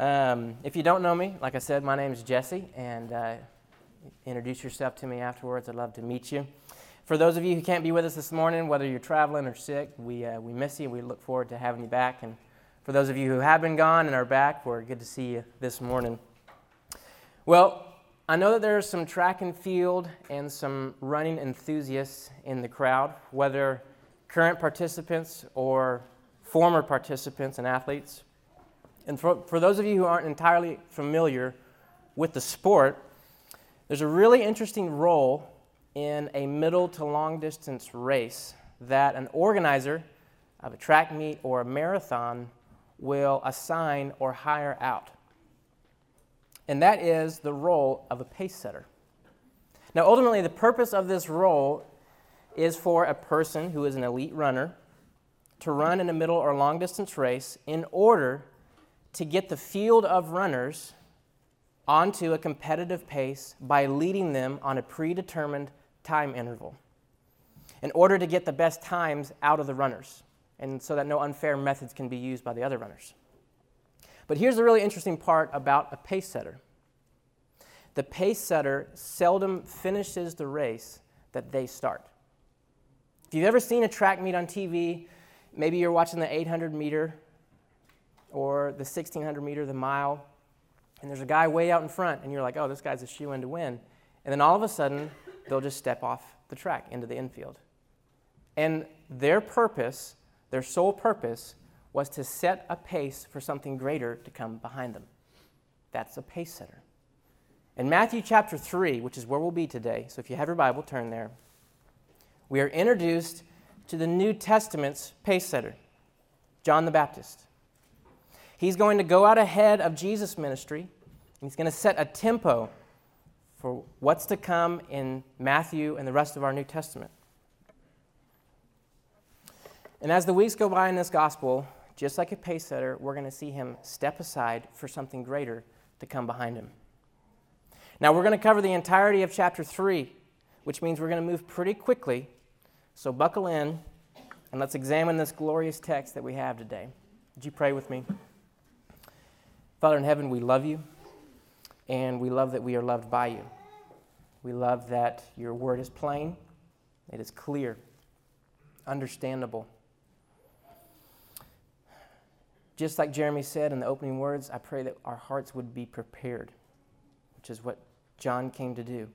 Um, if you don't know me, like I said, my name is Jesse, and uh, introduce yourself to me afterwards. I'd love to meet you. For those of you who can't be with us this morning, whether you're traveling or sick, we, uh, we miss you. And we look forward to having you back. And for those of you who have been gone and are back, we're good to see you this morning. Well, I know that there's some track and field and some running enthusiasts in the crowd, whether current participants or former participants and athletes. And for, for those of you who aren't entirely familiar with the sport, there's a really interesting role in a middle to long distance race that an organizer of a track meet or a marathon will assign or hire out. And that is the role of a pace setter. Now, ultimately, the purpose of this role is for a person who is an elite runner to run in a middle or long distance race in order to get the field of runners onto a competitive pace by leading them on a predetermined time interval in order to get the best times out of the runners and so that no unfair methods can be used by the other runners. But here's the really interesting part about a pace setter the pace setter seldom finishes the race that they start. If you've ever seen a track meet on TV, maybe you're watching the 800 meter or the 1600 meter, the mile, and there's a guy way out in front, and you're like, oh, this guy's a shoe in to win. And then all of a sudden, they'll just step off the track into the infield. And their purpose, their sole purpose, was to set a pace for something greater to come behind them. That's a pace setter. In Matthew chapter 3, which is where we'll be today, so if you have your Bible, turn there, we are introduced to the New Testament's pace setter, John the Baptist. He's going to go out ahead of Jesus' ministry. He's going to set a tempo for what's to come in Matthew and the rest of our New Testament. And as the weeks go by in this gospel, just like a pace setter, we're going to see him step aside for something greater to come behind him. Now, we're going to cover the entirety of chapter 3, which means we're going to move pretty quickly. So, buckle in and let's examine this glorious text that we have today. Would you pray with me? Father in heaven, we love you, and we love that we are loved by you. We love that your word is plain, it is clear, understandable. Just like Jeremy said in the opening words, I pray that our hearts would be prepared, which is what John came to do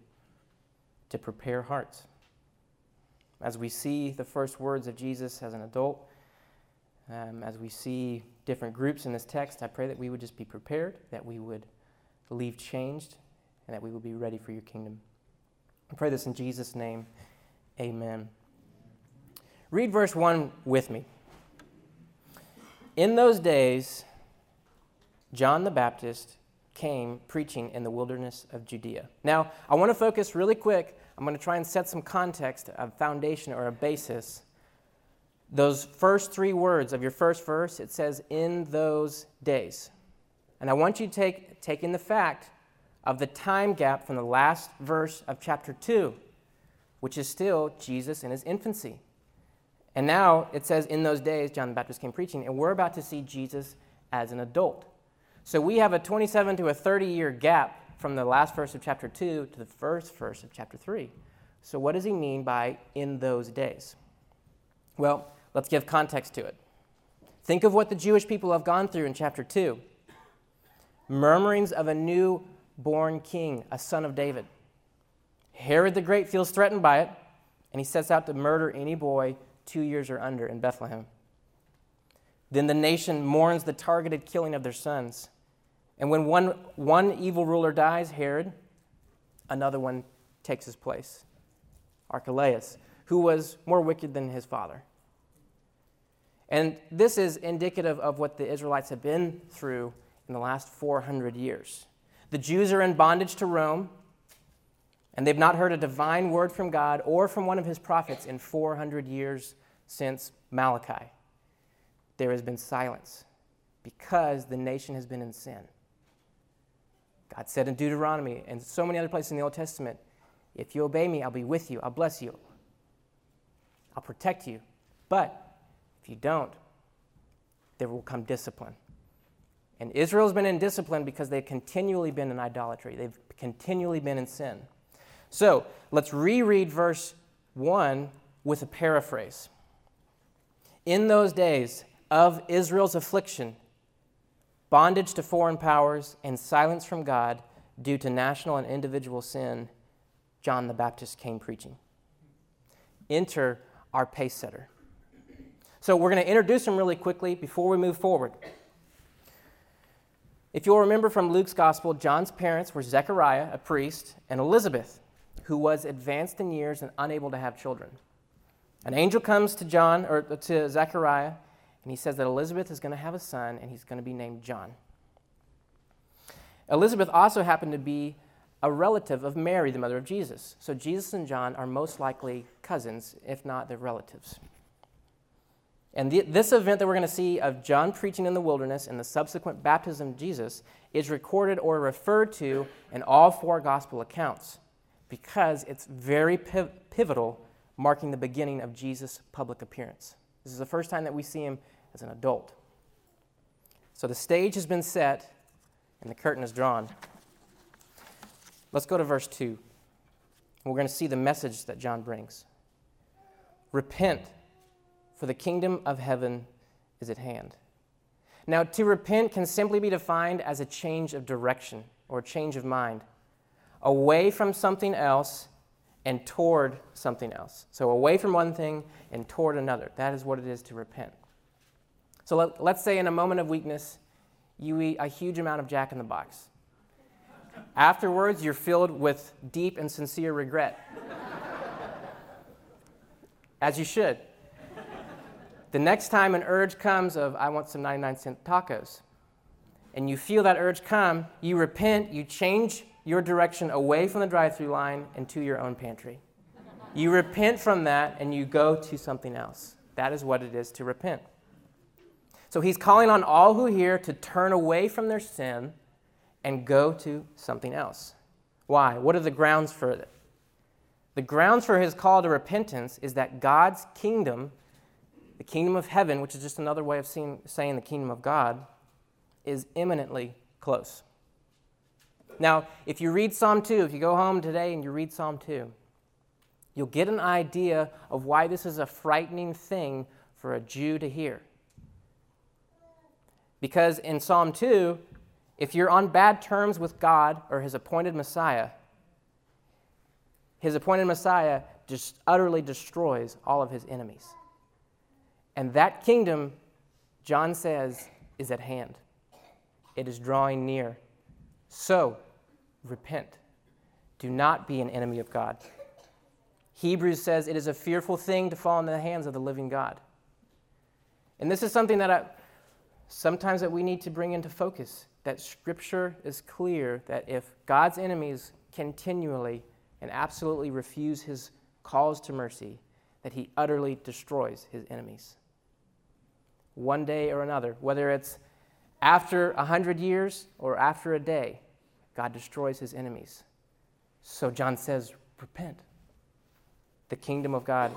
to prepare hearts. As we see the first words of Jesus as an adult, um, as we see different groups in this text, I pray that we would just be prepared, that we would leave changed, and that we would be ready for your kingdom. I pray this in Jesus' name. Amen. Read verse 1 with me. In those days, John the Baptist came preaching in the wilderness of Judea. Now, I want to focus really quick. I'm going to try and set some context, a foundation or a basis those first three words of your first verse, it says, in those days. And I want you to take, take in the fact of the time gap from the last verse of chapter 2, which is still Jesus in his infancy. And now it says, in those days, John the Baptist came preaching, and we're about to see Jesus as an adult. So we have a 27 to a 30 year gap from the last verse of chapter 2 to the first verse of chapter 3. So, what does he mean by in those days? Well, Let's give context to it. Think of what the Jewish people have gone through in chapter 2 murmurings of a new born king, a son of David. Herod the Great feels threatened by it, and he sets out to murder any boy two years or under in Bethlehem. Then the nation mourns the targeted killing of their sons. And when one, one evil ruler dies, Herod, another one takes his place Archelaus, who was more wicked than his father. And this is indicative of what the Israelites have been through in the last 400 years. The Jews are in bondage to Rome, and they've not heard a divine word from God or from one of his prophets in 400 years since Malachi. There has been silence because the nation has been in sin. God said in Deuteronomy and so many other places in the Old Testament, if you obey me, I'll be with you, I'll bless you, I'll protect you. But if you don't, there will come discipline. And Israel's been in discipline because they've continually been in idolatry, they've continually been in sin. So let's reread verse 1 with a paraphrase. In those days of Israel's affliction, bondage to foreign powers, and silence from God due to national and individual sin, John the Baptist came preaching. Enter our pace setter. So we're going to introduce him really quickly before we move forward. If you'll remember from Luke's gospel, John's parents were Zechariah, a priest, and Elizabeth, who was advanced in years and unable to have children. An angel comes to John or to Zechariah, and he says that Elizabeth is going to have a son, and he's going to be named John. Elizabeth also happened to be a relative of Mary, the mother of Jesus. So Jesus and John are most likely cousins, if not their relatives. And the, this event that we're going to see of John preaching in the wilderness and the subsequent baptism of Jesus is recorded or referred to in all four gospel accounts because it's very pivotal, marking the beginning of Jesus' public appearance. This is the first time that we see him as an adult. So the stage has been set and the curtain is drawn. Let's go to verse 2. We're going to see the message that John brings. Repent for the kingdom of heaven is at hand. Now, to repent can simply be defined as a change of direction or a change of mind, away from something else and toward something else. So, away from one thing and toward another. That is what it is to repent. So, let, us say in a moment of weakness, you eat a huge amount of Jack in the Box. Afterwards, you're filled with deep and sincere regret. As you should. The next time an urge comes of, I want some 99 cent tacos, and you feel that urge come, you repent, you change your direction away from the drive through line and to your own pantry. You repent from that and you go to something else. That is what it is to repent. So he's calling on all who hear to turn away from their sin and go to something else. Why? What are the grounds for it? The grounds for his call to repentance is that God's kingdom the kingdom of heaven, which is just another way of seeing, saying the kingdom of God, is imminently close. Now, if you read Psalm 2, if you go home today and you read Psalm 2, you'll get an idea of why this is a frightening thing for a Jew to hear. Because in Psalm 2, if you're on bad terms with God or his appointed Messiah, his appointed Messiah just utterly destroys all of his enemies. And that kingdom, John says, is at hand. It is drawing near. So, repent. Do not be an enemy of God. Hebrews says it is a fearful thing to fall into the hands of the living God. And this is something that I, sometimes that we need to bring into focus that scripture is clear that if God's enemies continually and absolutely refuse his calls to mercy, that he utterly destroys his enemies one day or another, whether it's after a hundred years or after a day, God destroys his enemies. So John says, repent. The kingdom of God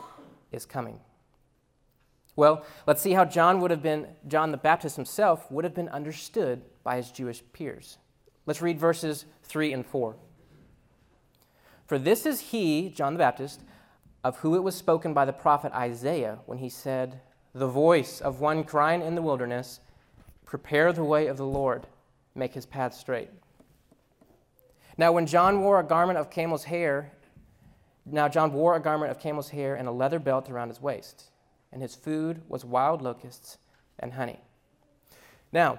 is coming. Well, let's see how John would have been, John the Baptist himself would have been understood by his Jewish peers. Let's read verses 3 and 4. For this is he, John the Baptist, of who it was spoken by the prophet Isaiah when he said, the voice of one crying in the wilderness, Prepare the way of the Lord, make his path straight. Now, when John wore a garment of camel's hair, now John wore a garment of camel's hair and a leather belt around his waist, and his food was wild locusts and honey. Now,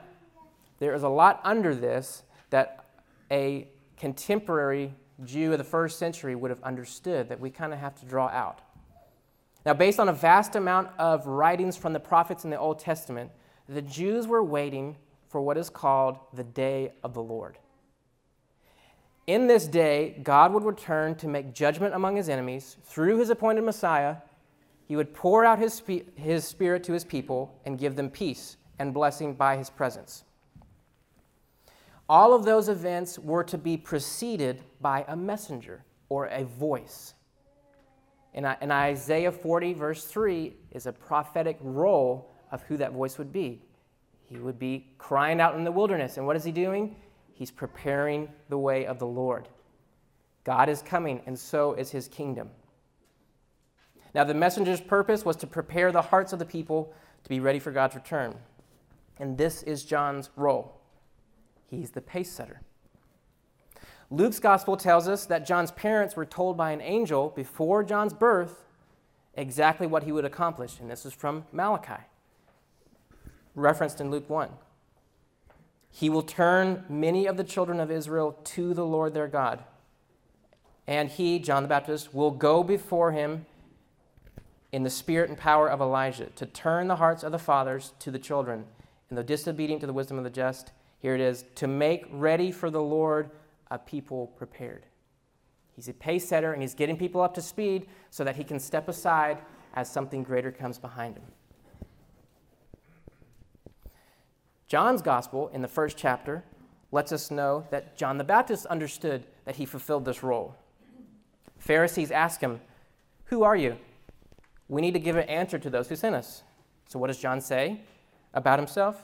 there is a lot under this that a contemporary Jew of the first century would have understood that we kind of have to draw out. Now, based on a vast amount of writings from the prophets in the Old Testament, the Jews were waiting for what is called the day of the Lord. In this day, God would return to make judgment among his enemies through his appointed Messiah. He would pour out his, his spirit to his people and give them peace and blessing by his presence. All of those events were to be preceded by a messenger or a voice. In, in Isaiah 40, verse 3, is a prophetic role of who that voice would be. He would be crying out in the wilderness. And what is he doing? He's preparing the way of the Lord. God is coming, and so is his kingdom. Now, the messenger's purpose was to prepare the hearts of the people to be ready for God's return. And this is John's role. He's the pace setter. Luke's gospel tells us that John's parents were told by an angel before John's birth exactly what he would accomplish. And this is from Malachi, referenced in Luke 1. He will turn many of the children of Israel to the Lord their God. And he, John the Baptist, will go before him in the spirit and power of Elijah to turn the hearts of the fathers to the children and the disobedient to the wisdom of the just. Here it is to make ready for the Lord a people prepared. He's a pace setter and he's getting people up to speed so that he can step aside as something greater comes behind him. John's gospel in the first chapter lets us know that John the Baptist understood that he fulfilled this role. Pharisees ask him, Who are you? We need to give an answer to those who sent us. So, what does John say about himself?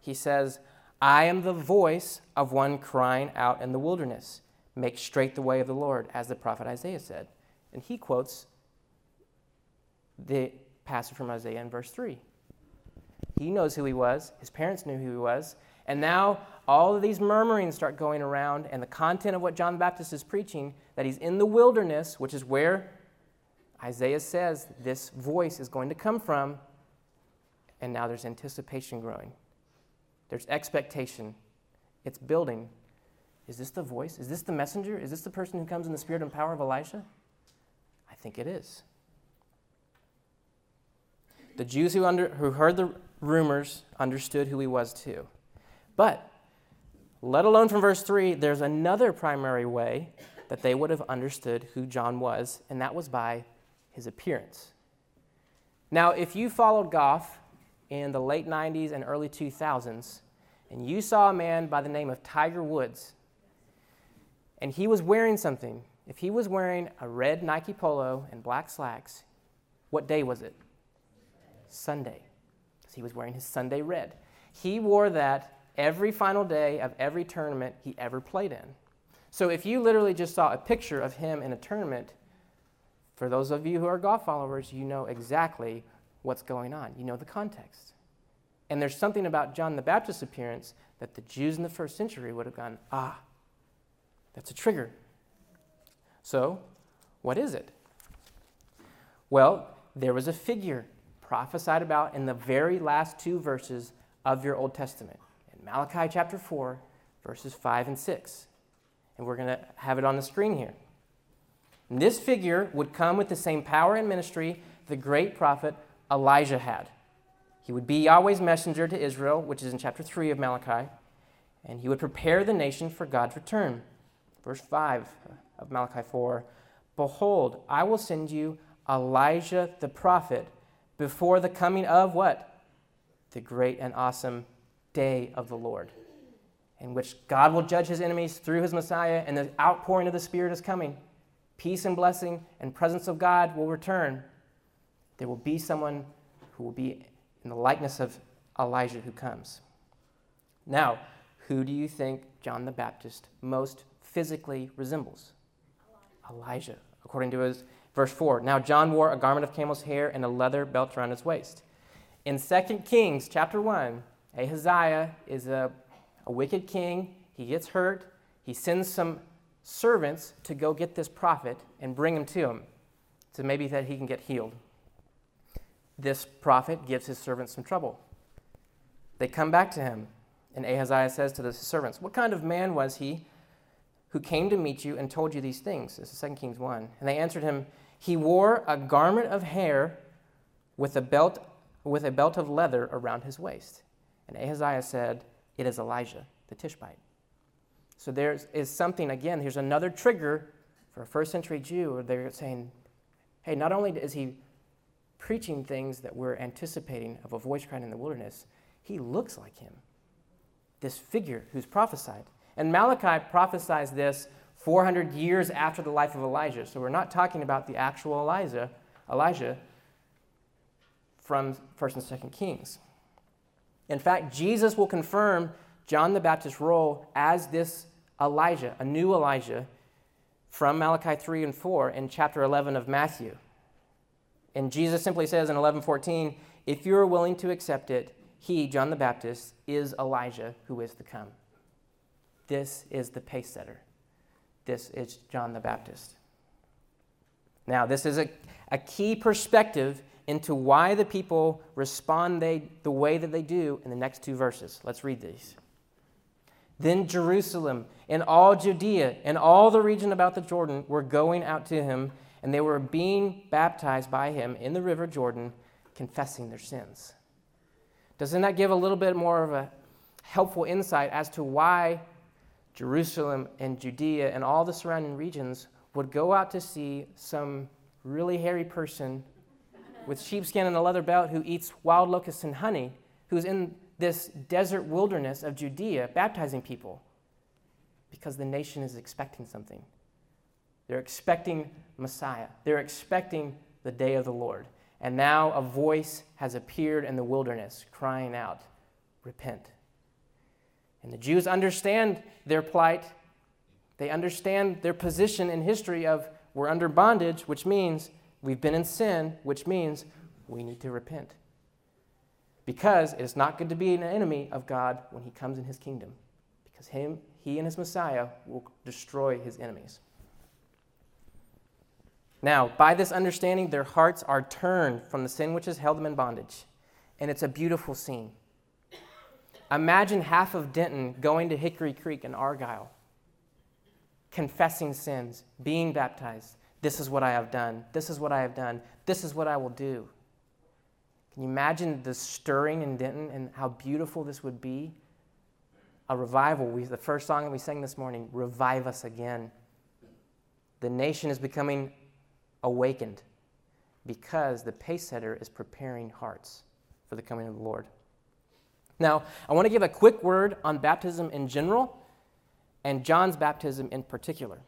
He says, I am the voice of one crying out in the wilderness, make straight the way of the Lord, as the prophet Isaiah said. And he quotes the passage from Isaiah in verse 3. He knows who he was, his parents knew who he was, and now all of these murmurings start going around, and the content of what John the Baptist is preaching that he's in the wilderness, which is where Isaiah says this voice is going to come from, and now there's anticipation growing. There's expectation. It's building. Is this the voice? Is this the messenger? Is this the person who comes in the spirit and power of Elisha? I think it is. The Jews who, under, who heard the rumors understood who he was too. But, let alone from verse 3, there's another primary way that they would have understood who John was, and that was by his appearance. Now, if you followed Goff in the late 90s and early 2000s, and you saw a man by the name of Tiger Woods, and he was wearing something, if he was wearing a red Nike polo and black slacks, what day was it? Sunday. Because he was wearing his Sunday red. He wore that every final day of every tournament he ever played in. So if you literally just saw a picture of him in a tournament, for those of you who are golf followers, you know exactly what's going on. You know the context. And there's something about John the Baptist's appearance that the Jews in the first century would have gone, ah, that's a trigger. So, what is it? Well, there was a figure prophesied about in the very last two verses of your Old Testament, in Malachi chapter 4, verses 5 and 6. And we're going to have it on the screen here. And this figure would come with the same power and ministry the great prophet Elijah had. He would be Yahweh's messenger to Israel, which is in chapter 3 of Malachi, and he would prepare the nation for God's return. Verse 5 of Malachi 4 Behold, I will send you Elijah the prophet before the coming of what? The great and awesome day of the Lord, in which God will judge his enemies through his Messiah, and the outpouring of the Spirit is coming. Peace and blessing and presence of God will return there will be someone who will be in the likeness of Elijah who comes. Now, who do you think John the Baptist most physically resembles? Elijah, according to his verse 4. Now John wore a garment of camel's hair and a leather belt around his waist. In 2 Kings chapter 1, Ahaziah is a, a wicked king. He gets hurt. He sends some servants to go get this prophet and bring him to him so maybe that he can get healed this prophet gives his servants some trouble. They come back to him, and Ahaziah says to the servants, What kind of man was he who came to meet you and told you these things? This is 2 Kings 1. And they answered him, He wore a garment of hair with a belt, with a belt of leather around his waist. And Ahaziah said, It is Elijah, the Tishbite. So there is something, again, here's another trigger for a first century Jew they're saying, Hey, not only is he preaching things that we're anticipating of a voice crying in the wilderness, he looks like him. This figure who's prophesied. And Malachi prophesies this 400 years after the life of Elijah. So we're not talking about the actual Elijah, Elijah from 1st and 2nd Kings. In fact, Jesus will confirm John the Baptist's role as this Elijah, a new Elijah, from Malachi 3 and 4 in chapter 11 of Matthew. And Jesus simply says in 11:14, "If you are willing to accept it, he, John the Baptist, is Elijah who is to come." This is the pace setter. This is John the Baptist. Now, this is a, a key perspective into why the people respond they, the way that they do in the next two verses. Let's read these. Then Jerusalem and all Judea and all the region about the Jordan were going out to him, and they were being baptized by him in the river Jordan, confessing their sins. Doesn't that give a little bit more of a helpful insight as to why Jerusalem and Judea and all the surrounding regions would go out to see some really hairy person with sheepskin and a leather belt who eats wild locusts and honey, who's in this desert wilderness of Judea baptizing people because the nation is expecting something. They're expecting Messiah, they're expecting the day of the Lord. And now a voice has appeared in the wilderness crying out, Repent. And the Jews understand their plight. They understand their position in history of we're under bondage, which means we've been in sin, which means we need to repent. Because it is not good to be an enemy of God when he comes in his kingdom. Because him, he and his Messiah will destroy his enemies. Now, by this understanding, their hearts are turned from the sin which has held them in bondage. And it's a beautiful scene. Imagine half of Denton going to Hickory Creek in Argyle, confessing sins, being baptized. This is what I have done. This is what I have done. This is what I will do. Can you imagine the stirring in Denton and how beautiful this would be? A revival. We, the first song that we sang this morning, Revive Us Again. The nation is becoming awakened because the pace setter is preparing hearts for the coming of the Lord. Now, I want to give a quick word on baptism in general and John's baptism in particular.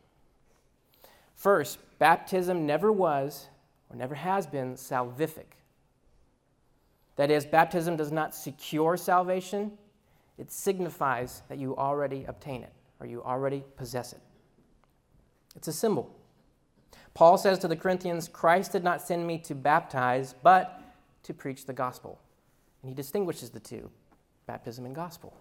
First, baptism never was or never has been salvific. That is, baptism does not secure salvation, it signifies that you already obtain it or you already possess it. It's a symbol. Paul says to the Corinthians, Christ did not send me to baptize, but to preach the gospel. And he distinguishes the two baptism and gospel.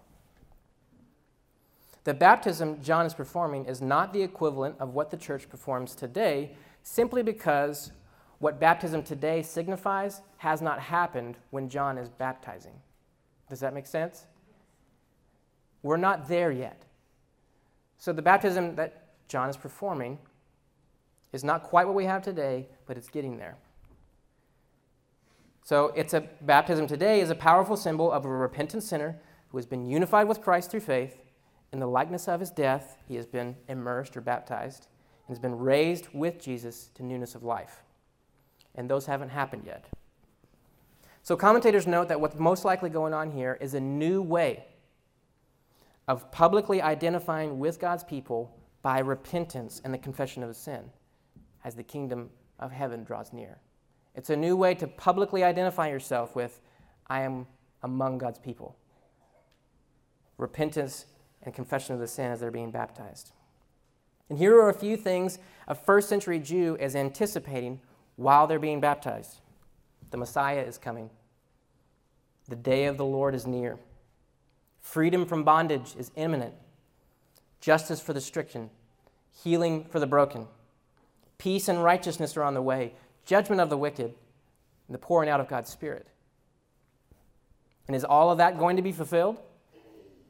The baptism John is performing is not the equivalent of what the church performs today, simply because what baptism today signifies has not happened when John is baptizing. Does that make sense? We're not there yet. So the baptism that John is performing is not quite what we have today, but it's getting there. So it's a baptism today is a powerful symbol of a repentant sinner who has been unified with Christ through faith. In the likeness of his death, he has been immersed or baptized and has been raised with Jesus to newness of life. And those haven't happened yet. So commentators note that what's most likely going on here is a new way of publicly identifying with God's people by repentance and the confession of sin as the kingdom of heaven draws near. It's a new way to publicly identify yourself with, I am among God's people. Repentance and confession of the sin as they're being baptized. And here are a few things a first century Jew is anticipating while they're being baptized. The Messiah is coming. The day of the Lord is near. Freedom from bondage is imminent. Justice for the stricken. Healing for the broken. Peace and righteousness are on the way judgment of the wicked, and the pouring out of God's Spirit. And is all of that going to be fulfilled?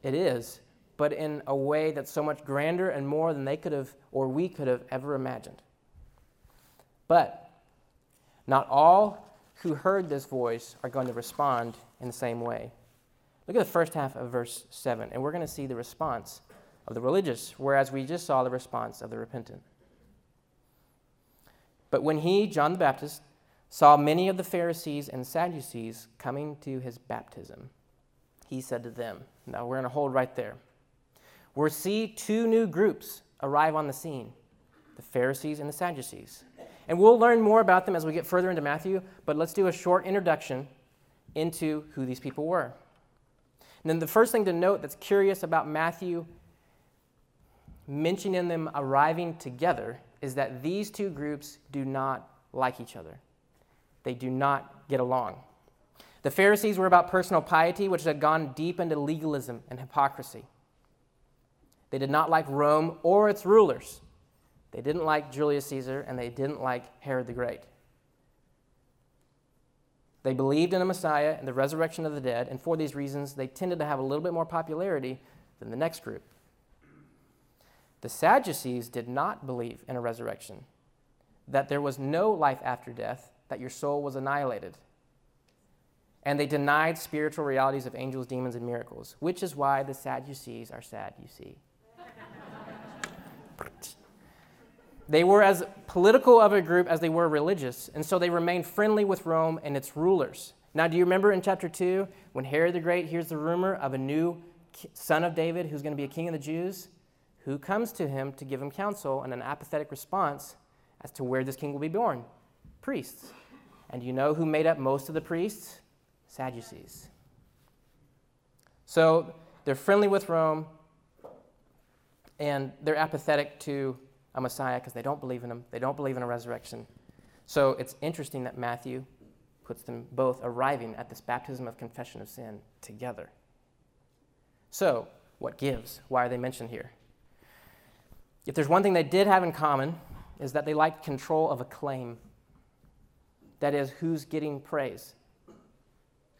It is, but in a way that's so much grander and more than they could have or we could have ever imagined. But not all who heard this voice are going to respond in the same way. Look at the first half of verse 7, and we're going to see the response of the religious, whereas we just saw the response of the repentant. But when he, John the Baptist, saw many of the Pharisees and Sadducees coming to his baptism, he said to them, Now we're going to hold right there. We'll see two new groups arrive on the scene the Pharisees and the Sadducees. And we'll learn more about them as we get further into Matthew, but let's do a short introduction into who these people were. And then the first thing to note that's curious about Matthew mentioning them arriving together is that these two groups do not like each other. They do not get along. The Pharisees were about personal piety, which had gone deep into legalism and hypocrisy. They did not like Rome or its rulers. They didn't like Julius Caesar, and they didn't like Herod the Great. They believed in a Messiah and the resurrection of the dead, and for these reasons, they tended to have a little bit more popularity than the next group. The Sadducees did not believe in a resurrection, that there was no life after death, that your soul was annihilated. And they denied spiritual realities of angels, demons, and miracles, which is why the Sadducees are sad, you see. They were as political of a group as they were religious, and so they remained friendly with Rome and its rulers. Now, do you remember in chapter 2 when Herod the Great hears the rumor of a new son of David who's going to be a king of the Jews? Who comes to him to give him counsel and an apathetic response as to where this king will be born? Priests. And you know who made up most of the priests? Sadducees. So they're friendly with Rome and they're apathetic to a Messiah because they don't believe in him. They don't believe in a resurrection. So it's interesting that Matthew puts them both arriving at this baptism of confession of sin together. So, what gives? Why are they mentioned here? If there's one thing they did have in common, is that they liked control of a claim. That is, who's getting praise,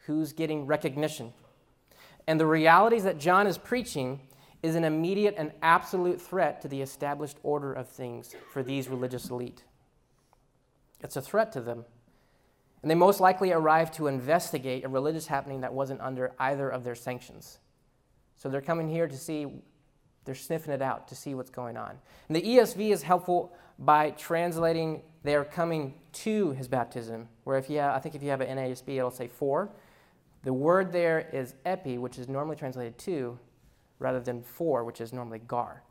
who's getting recognition. And the realities that John is preaching is an immediate and absolute threat to the established order of things for these religious elite. It's a threat to them. And they most likely arrived to investigate a religious happening that wasn't under either of their sanctions. So they're coming here to see, they're sniffing it out to see what's going on. And the ESV is helpful by translating they are coming to his baptism, where if you have, I think if you have an NASB, it'll say for. The word there is epi, which is normally translated to, rather than for, which is normally gar.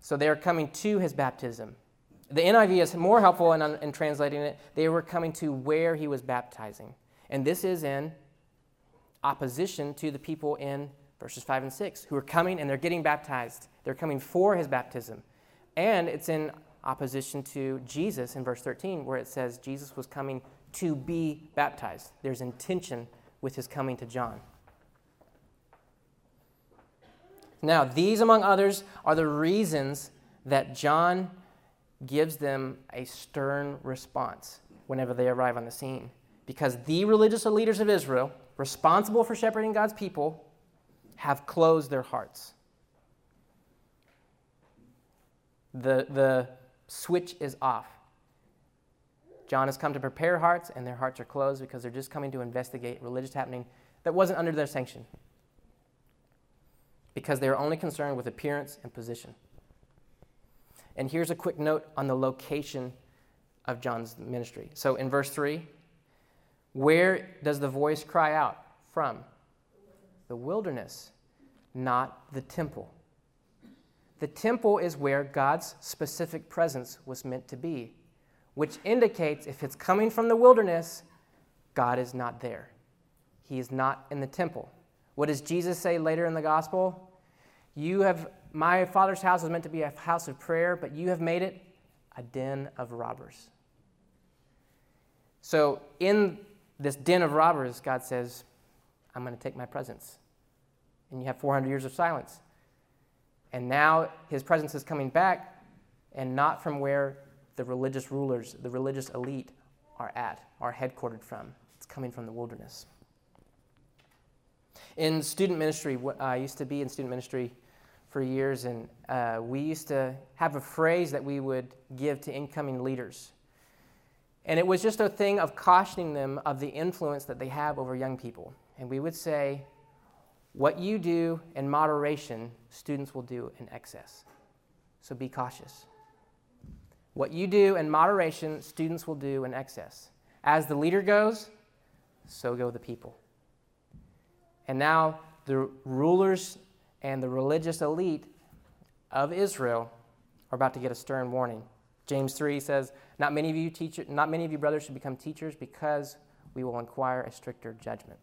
So they are coming to his baptism. The NIV is more helpful in, in translating it. They were coming to where he was baptizing. And this is in opposition to the people in verses 5 and 6 who are coming and they're getting baptized. They're coming for his baptism. And it's in opposition to Jesus in verse 13, where it says Jesus was coming to be baptized. There's intention with his coming to John. Now, these, among others, are the reasons that John gives them a stern response whenever they arrive on the scene. Because the religious leaders of Israel, responsible for shepherding God's people, have closed their hearts. The, the switch is off. John has come to prepare hearts, and their hearts are closed because they're just coming to investigate religious happening that wasn't under their sanction because they are only concerned with appearance and position. And here's a quick note on the location of John's ministry. So in verse 3, where does the voice cry out from? The wilderness, not the temple. The temple is where God's specific presence was meant to be, which indicates if it's coming from the wilderness, God is not there. He is not in the temple. What does Jesus say later in the gospel? You have, my father's house was meant to be a house of prayer, but you have made it a den of robbers. So, in this den of robbers, God says, I'm going to take my presence. And you have 400 years of silence. And now his presence is coming back, and not from where the religious rulers, the religious elite are at, are headquartered from. It's coming from the wilderness. In student ministry, I used to be in student ministry for years, and uh, we used to have a phrase that we would give to incoming leaders. And it was just a thing of cautioning them of the influence that they have over young people. And we would say, What you do in moderation, students will do in excess. So be cautious. What you do in moderation, students will do in excess. As the leader goes, so go the people. And now the rulers and the religious elite of Israel are about to get a stern warning. James 3 says, Not many of you teacher, not many of you brothers should become teachers because we will inquire a stricter judgment.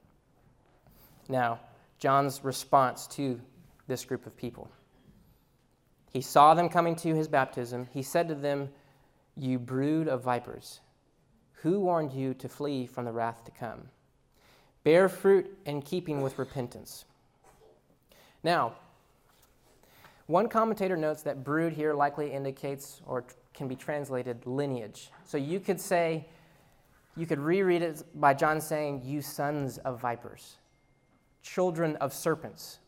Now, John's response to this group of people. He saw them coming to his baptism. He said to them, You brood of vipers, who warned you to flee from the wrath to come? Bear fruit in keeping with repentance. Now, one commentator notes that brood here likely indicates or can be translated lineage. So you could say, you could reread it by John saying, You sons of vipers, children of serpents.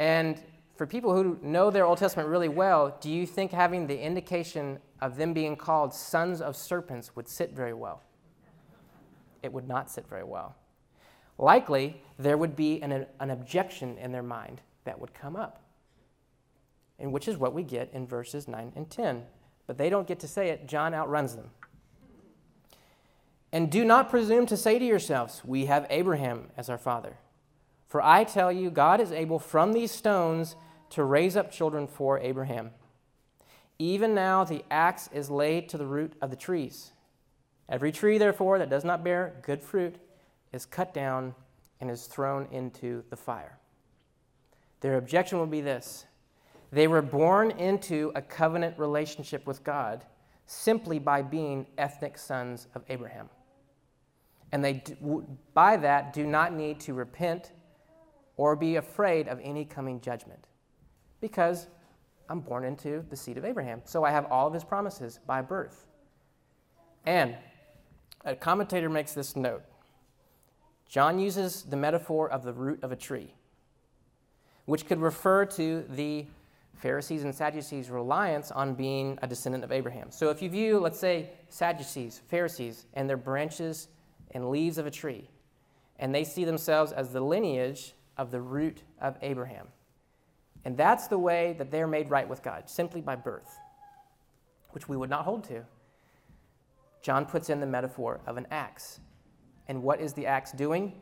And for people who know their Old Testament really well, do you think having the indication of them being called sons of serpents would sit very well? It would not sit very well. Likely, there would be an, an objection in their mind that would come up, and which is what we get in verses 9 and 10. But they don't get to say it, John outruns them. And do not presume to say to yourselves, We have Abraham as our father. For I tell you, God is able from these stones to raise up children for Abraham. Even now the axe is laid to the root of the trees. Every tree, therefore, that does not bear good fruit is cut down and is thrown into the fire. Their objection will be this they were born into a covenant relationship with God simply by being ethnic sons of Abraham. And they, by that, do not need to repent or be afraid of any coming judgment because I'm born into the seed of Abraham. So I have all of his promises by birth. And a commentator makes this note John uses the metaphor of the root of a tree, which could refer to the Pharisees and Sadducees' reliance on being a descendant of Abraham. So if you view, let's say, Sadducees, Pharisees, and their branches and leaves of a tree, and they see themselves as the lineage of the root of Abraham. And that's the way that they're made right with God, simply by birth, which we would not hold to. John puts in the metaphor of an axe. And what is the axe doing?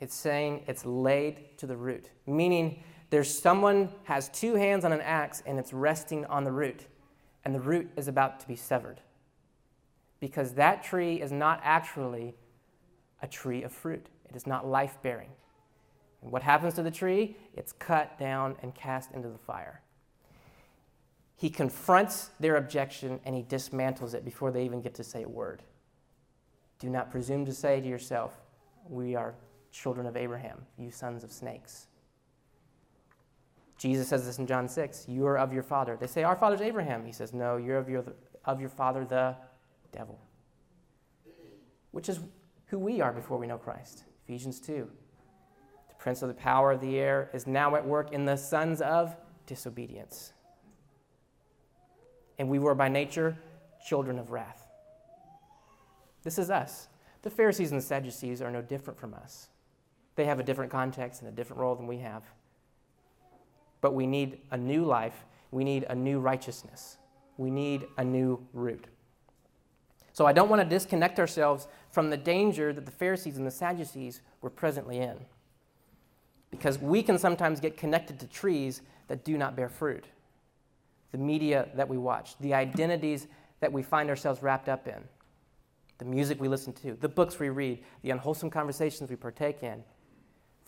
It's saying it's laid to the root, meaning there's someone has two hands on an axe and it's resting on the root, and the root is about to be severed. Because that tree is not actually a tree of fruit, it is not life bearing. And what happens to the tree? It's cut down and cast into the fire. He confronts their objection and he dismantles it before they even get to say a word. Do not presume to say to yourself, We are children of Abraham, you sons of snakes. Jesus says this in John 6 You are of your father. They say, Our father's Abraham. He says, No, you're of your, of your father, the devil, which is who we are before we know Christ. Ephesians 2 The prince of the power of the air, is now at work in the sons of disobedience. And we were by nature children of wrath. This is us. The Pharisees and the Sadducees are no different from us. They have a different context and a different role than we have. But we need a new life. We need a new righteousness. We need a new root. So I don't want to disconnect ourselves from the danger that the Pharisees and the Sadducees were presently in because we can sometimes get connected to trees that do not bear fruit. The media that we watch, the identities that we find ourselves wrapped up in, the music we listen to, the books we read, the unwholesome conversations we partake in.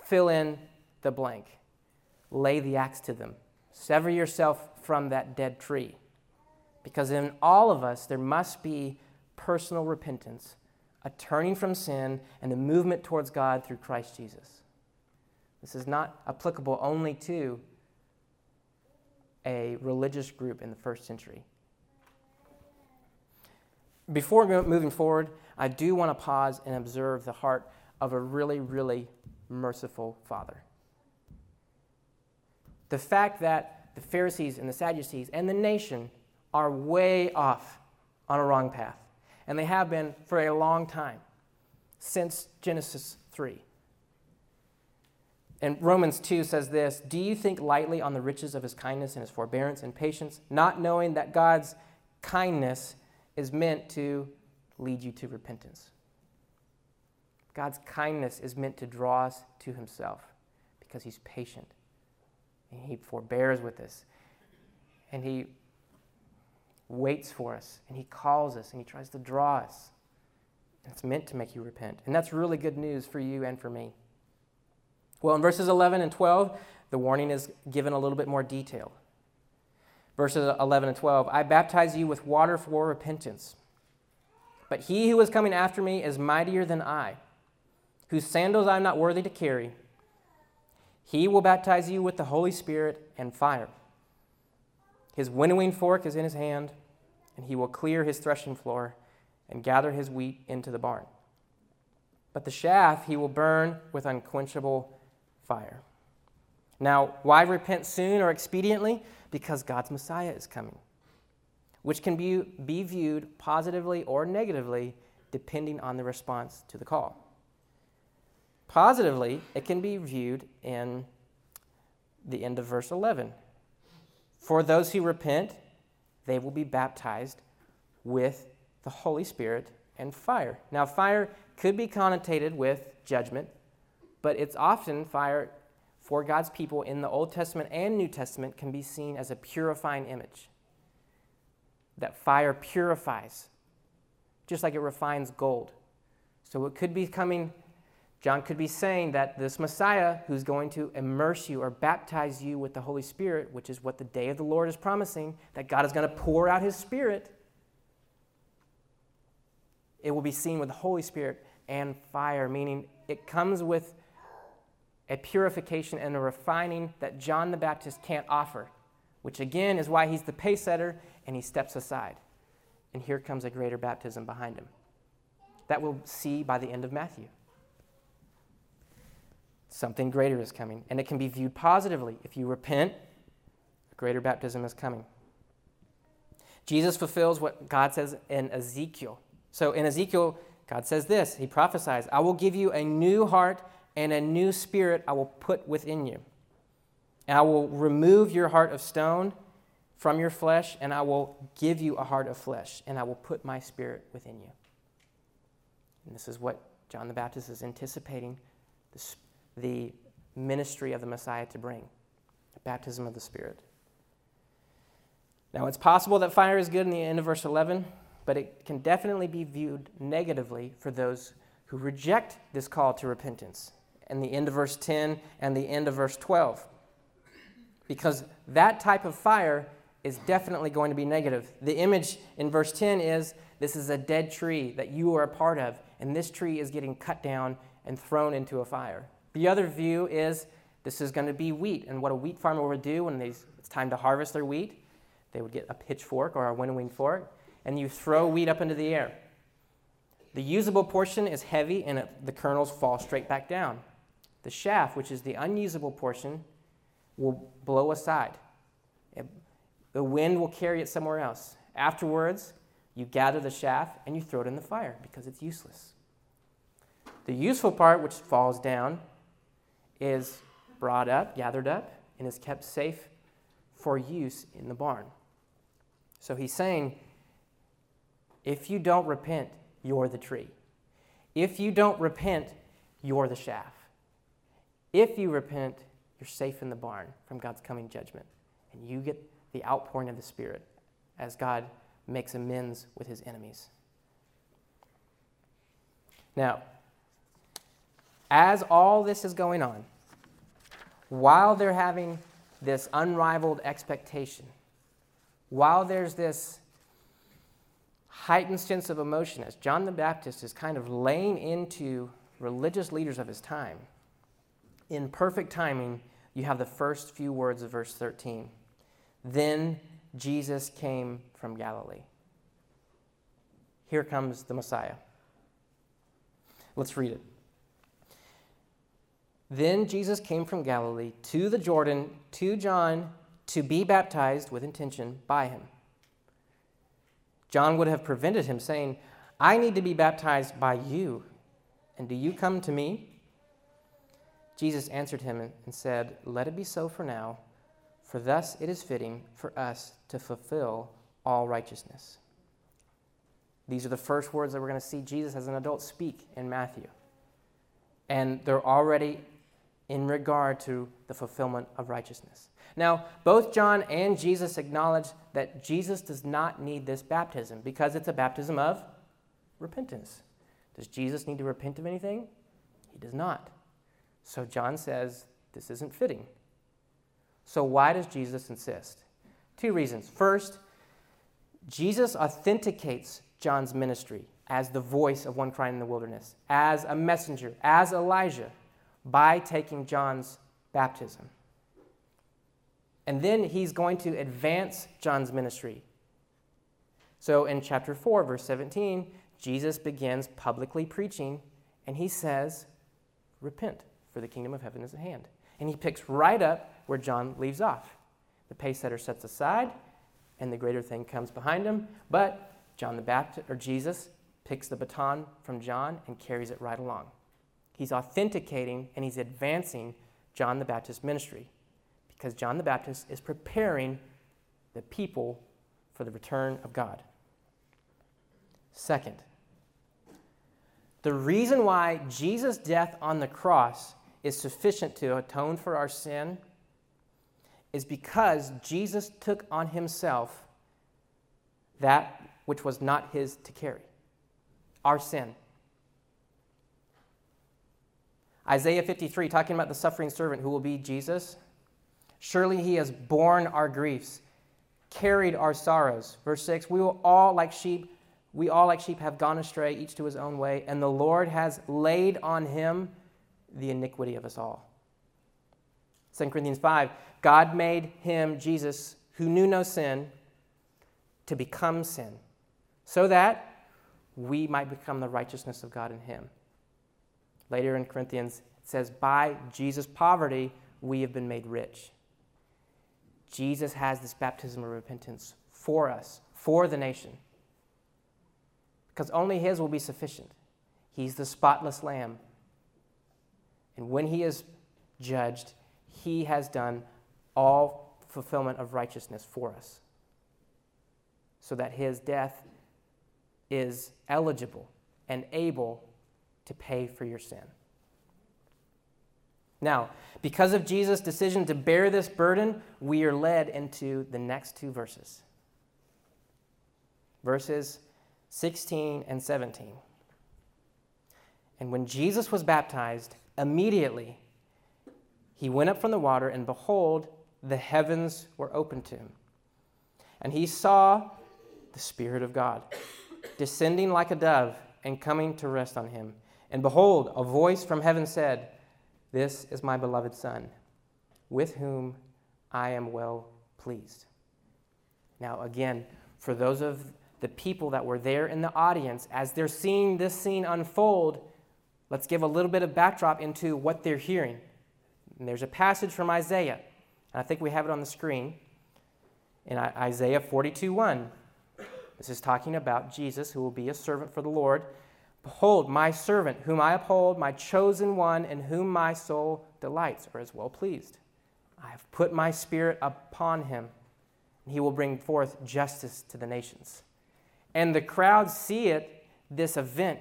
Fill in the blank. Lay the axe to them. Sever yourself from that dead tree. Because in all of us, there must be personal repentance, a turning from sin, and a movement towards God through Christ Jesus. This is not applicable only to a religious group in the first century. Before moving forward, I do want to pause and observe the heart of a really, really merciful Father. The fact that the Pharisees and the Sadducees and the nation are way off on a wrong path, and they have been for a long time, since Genesis 3. And Romans 2 says this Do you think lightly on the riches of his kindness and his forbearance and patience, not knowing that God's kindness is meant to lead you to repentance? God's kindness is meant to draw us to himself because he's patient and he forbears with us and he waits for us and he calls us and he tries to draw us. It's meant to make you repent. And that's really good news for you and for me. Well, in verses 11 and 12, the warning is given a little bit more detail. Verses 11 and 12 I baptize you with water for repentance. But he who is coming after me is mightier than I, whose sandals I am not worthy to carry. He will baptize you with the Holy Spirit and fire. His winnowing fork is in his hand, and he will clear his threshing floor and gather his wheat into the barn. But the chaff he will burn with unquenchable fire. Now, why repent soon or expediently? Because God's Messiah is coming, which can be, be viewed positively or negatively depending on the response to the call. Positively, it can be viewed in the end of verse 11. For those who repent, they will be baptized with the Holy Spirit and fire. Now, fire could be connotated with judgment, but it's often fire for God's people in the Old Testament and New Testament can be seen as a purifying image. That fire purifies, just like it refines gold. So it could be coming, John could be saying that this Messiah who's going to immerse you or baptize you with the Holy Spirit, which is what the day of the Lord is promising, that God is going to pour out his Spirit. It will be seen with the Holy Spirit and fire, meaning it comes with a purification and a refining that John the Baptist can't offer, which again is why he's the pace setter and he steps aside. And here comes a greater baptism behind him. That we'll see by the end of Matthew. Something greater is coming, and it can be viewed positively. If you repent, a greater baptism is coming. Jesus fulfills what God says in Ezekiel. So in Ezekiel, God says this He prophesies, I will give you a new heart and a new spirit I will put within you. And I will remove your heart of stone from your flesh, and I will give you a heart of flesh, and I will put my spirit within you. And this is what John the Baptist is anticipating the, the ministry of the Messiah to bring baptism of the Spirit. Now, it's possible that fire is good in the end of verse 11, but it can definitely be viewed negatively for those who reject this call to repentance and the end of verse 10 and the end of verse 12. Because that type of fire is definitely going to be negative. The image in verse 10 is this is a dead tree that you are a part of, and this tree is getting cut down and thrown into a fire. The other view is this is going to be wheat, and what a wheat farmer would do when it's time to harvest their wheat, they would get a pitchfork or a winnowing fork, and you throw wheat up into the air. The usable portion is heavy, and it, the kernels fall straight back down. The chaff, which is the unusable portion, will blow aside. It, the wind will carry it somewhere else. Afterwards, you gather the chaff and you throw it in the fire because it's useless. The useful part, which falls down, is brought up, gathered up, and is kept safe for use in the barn. So he's saying, if you don't repent, you're the tree. If you don't repent, you're the chaff. If you repent, you're safe in the barn from God's coming judgment. And you get the outpouring of the Spirit as God makes amends with his enemies. Now, as all this is going on, while they're having this unrivaled expectation, while there's this heightened sense of emotion, as John the Baptist is kind of laying into religious leaders of his time, in perfect timing, you have the first few words of verse 13. Then Jesus came from Galilee. Here comes the Messiah. Let's read it. Then Jesus came from Galilee to the Jordan to John to be baptized with intention by him. John would have prevented him, saying, I need to be baptized by you, and do you come to me? Jesus answered him and said, Let it be so for now, for thus it is fitting for us to fulfill all righteousness. These are the first words that we're going to see Jesus as an adult speak in Matthew. And they're already in regard to the fulfillment of righteousness. Now, both John and Jesus acknowledge that Jesus does not need this baptism because it's a baptism of repentance. Does Jesus need to repent of anything? He does not. So John says, This isn't fitting. So why does Jesus insist? Two reasons. First, Jesus authenticates John's ministry as the voice of one crying in the wilderness, as a messenger, as Elijah, by taking John's baptism. And then he's going to advance John's ministry. So in chapter 4, verse 17, Jesus begins publicly preaching, and he says, Repent, for the kingdom of heaven is at hand. And he picks right up where John leaves off. The pace setter sets aside, and the greater thing comes behind him. But John the Baptist, or Jesus, picks the baton from John and carries it right along. He's authenticating and he's advancing John the Baptist's ministry because John the Baptist is preparing the people for the return of God. Second, the reason why Jesus' death on the cross is sufficient to atone for our sin is because Jesus took on himself that which was not his to carry our sin. Isaiah 53, talking about the suffering servant who will be Jesus. Surely he has borne our griefs, carried our sorrows. Verse 6 We will all like sheep, we all like sheep have gone astray, each to his own way, and the Lord has laid on him the iniquity of us all. 2 Corinthians 5 God made him, Jesus, who knew no sin, to become sin, so that we might become the righteousness of God in him. Later in Corinthians, it says, By Jesus' poverty, we have been made rich. Jesus has this baptism of repentance for us, for the nation, because only his will be sufficient. He's the spotless lamb. And when he is judged, he has done all fulfillment of righteousness for us, so that his death is eligible and able to pay for your sin. Now, because of Jesus' decision to bear this burden, we are led into the next two verses. Verses 16 and 17. And when Jesus was baptized, immediately he went up from the water, and behold, the heavens were opened to him. And he saw the Spirit of God descending like a dove and coming to rest on him. And behold, a voice from heaven said, This is my beloved Son, with whom I am well pleased. Now, again, for those of the people that were there in the audience, as they're seeing this scene unfold, let's give a little bit of backdrop into what they're hearing. And there's a passage from Isaiah, and I think we have it on the screen. In Isaiah 42 1, this is talking about Jesus, who will be a servant for the Lord. Behold, my servant, whom I uphold, my chosen one, in whom my soul delights, or is well pleased. I have put my spirit upon him, and he will bring forth justice to the nations. And the crowd see it, this event.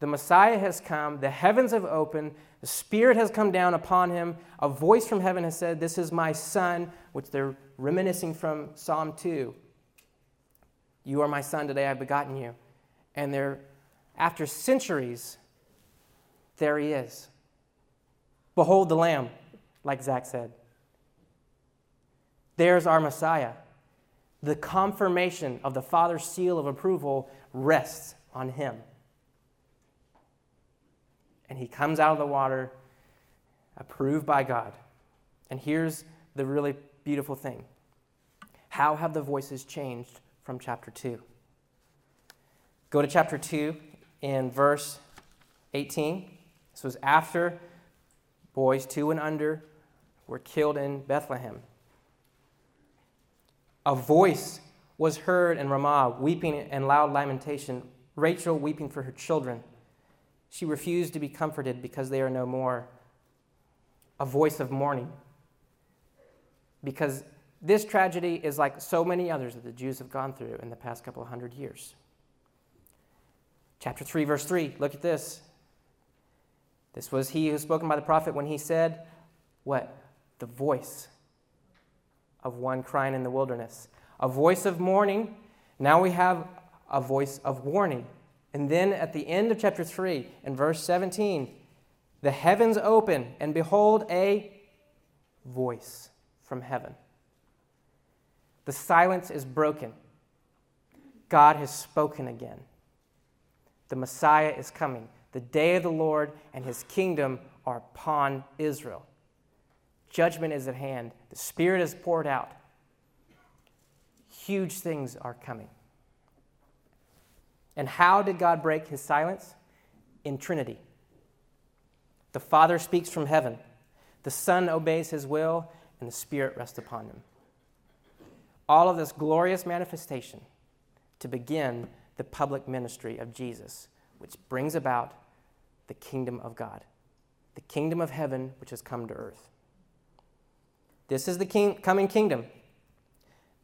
The Messiah has come, the heavens have opened, the Spirit has come down upon him. A voice from heaven has said, This is my Son, which they're reminiscing from Psalm 2. You are my son, today I've begotten you. And there, after centuries, there he is. Behold the Lamb, like Zach said. There's our Messiah. The confirmation of the Father's seal of approval rests on him. And he comes out of the water, approved by God. And here's the really beautiful thing how have the voices changed from chapter 2. Go to chapter 2 in verse 18. This was after boys two and under were killed in Bethlehem. A voice was heard in Ramah, weeping and loud lamentation, Rachel weeping for her children. She refused to be comforted because they are no more. A voice of mourning. Because this tragedy is like so many others that the Jews have gone through in the past couple of hundred years. Chapter 3, verse 3, look at this. This was he who spoken by the prophet when he said, What? The voice of one crying in the wilderness. A voice of mourning. Now we have a voice of warning. And then at the end of chapter 3, in verse 17, the heavens open, and behold, a voice from heaven. The silence is broken. God has spoken again. The Messiah is coming. The day of the Lord and his kingdom are upon Israel. Judgment is at hand. The Spirit is poured out. Huge things are coming. And how did God break his silence? In Trinity. The Father speaks from heaven, the Son obeys his will, and the Spirit rests upon him. All of this glorious manifestation to begin the public ministry of Jesus, which brings about the kingdom of God, the kingdom of heaven which has come to earth. This is the king, coming kingdom.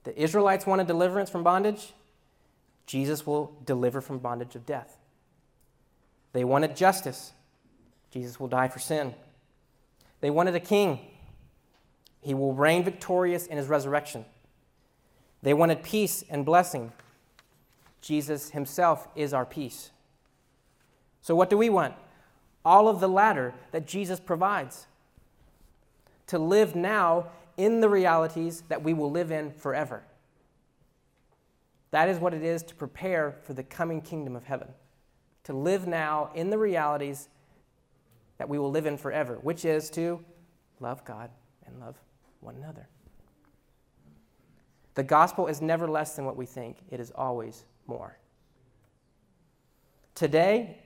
The Israelites wanted deliverance from bondage. Jesus will deliver from bondage of death. They wanted justice. Jesus will die for sin. They wanted a king. He will reign victorious in his resurrection. They wanted peace and blessing. Jesus himself is our peace. So, what do we want? All of the latter that Jesus provides. To live now in the realities that we will live in forever. That is what it is to prepare for the coming kingdom of heaven. To live now in the realities that we will live in forever, which is to love God and love one another. The gospel is never less than what we think, it is always more. Today,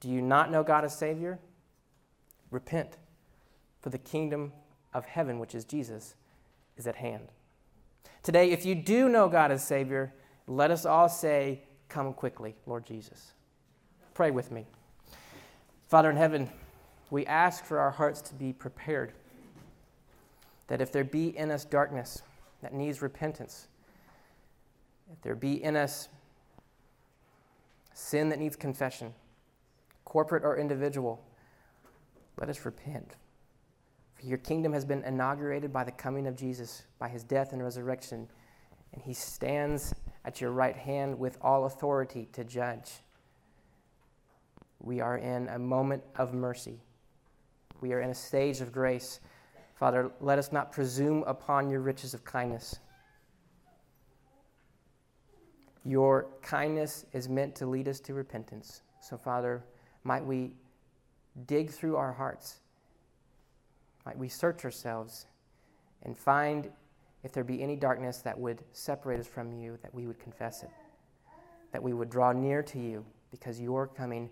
do you not know God as Savior? Repent, for the kingdom of heaven, which is Jesus, is at hand. Today, if you do know God as Savior, let us all say, Come quickly, Lord Jesus. Pray with me. Father in heaven, we ask for our hearts to be prepared, that if there be in us darkness that needs repentance, if there be in us sin that needs confession, corporate or individual, let us repent. For your kingdom has been inaugurated by the coming of Jesus, by his death and resurrection, and he stands at your right hand with all authority to judge. We are in a moment of mercy. We are in a stage of grace. Father, let us not presume upon your riches of kindness. Your kindness is meant to lead us to repentance. So, Father, might we dig through our hearts, might we search ourselves and find if there be any darkness that would separate us from you, that we would confess it, that we would draw near to you because your coming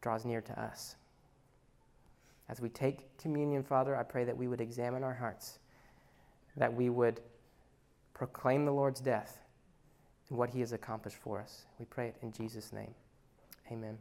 draws near to us. As we take communion, Father, I pray that we would examine our hearts, that we would proclaim the Lord's death and what he has accomplished for us. We pray it in Jesus' name. Amen.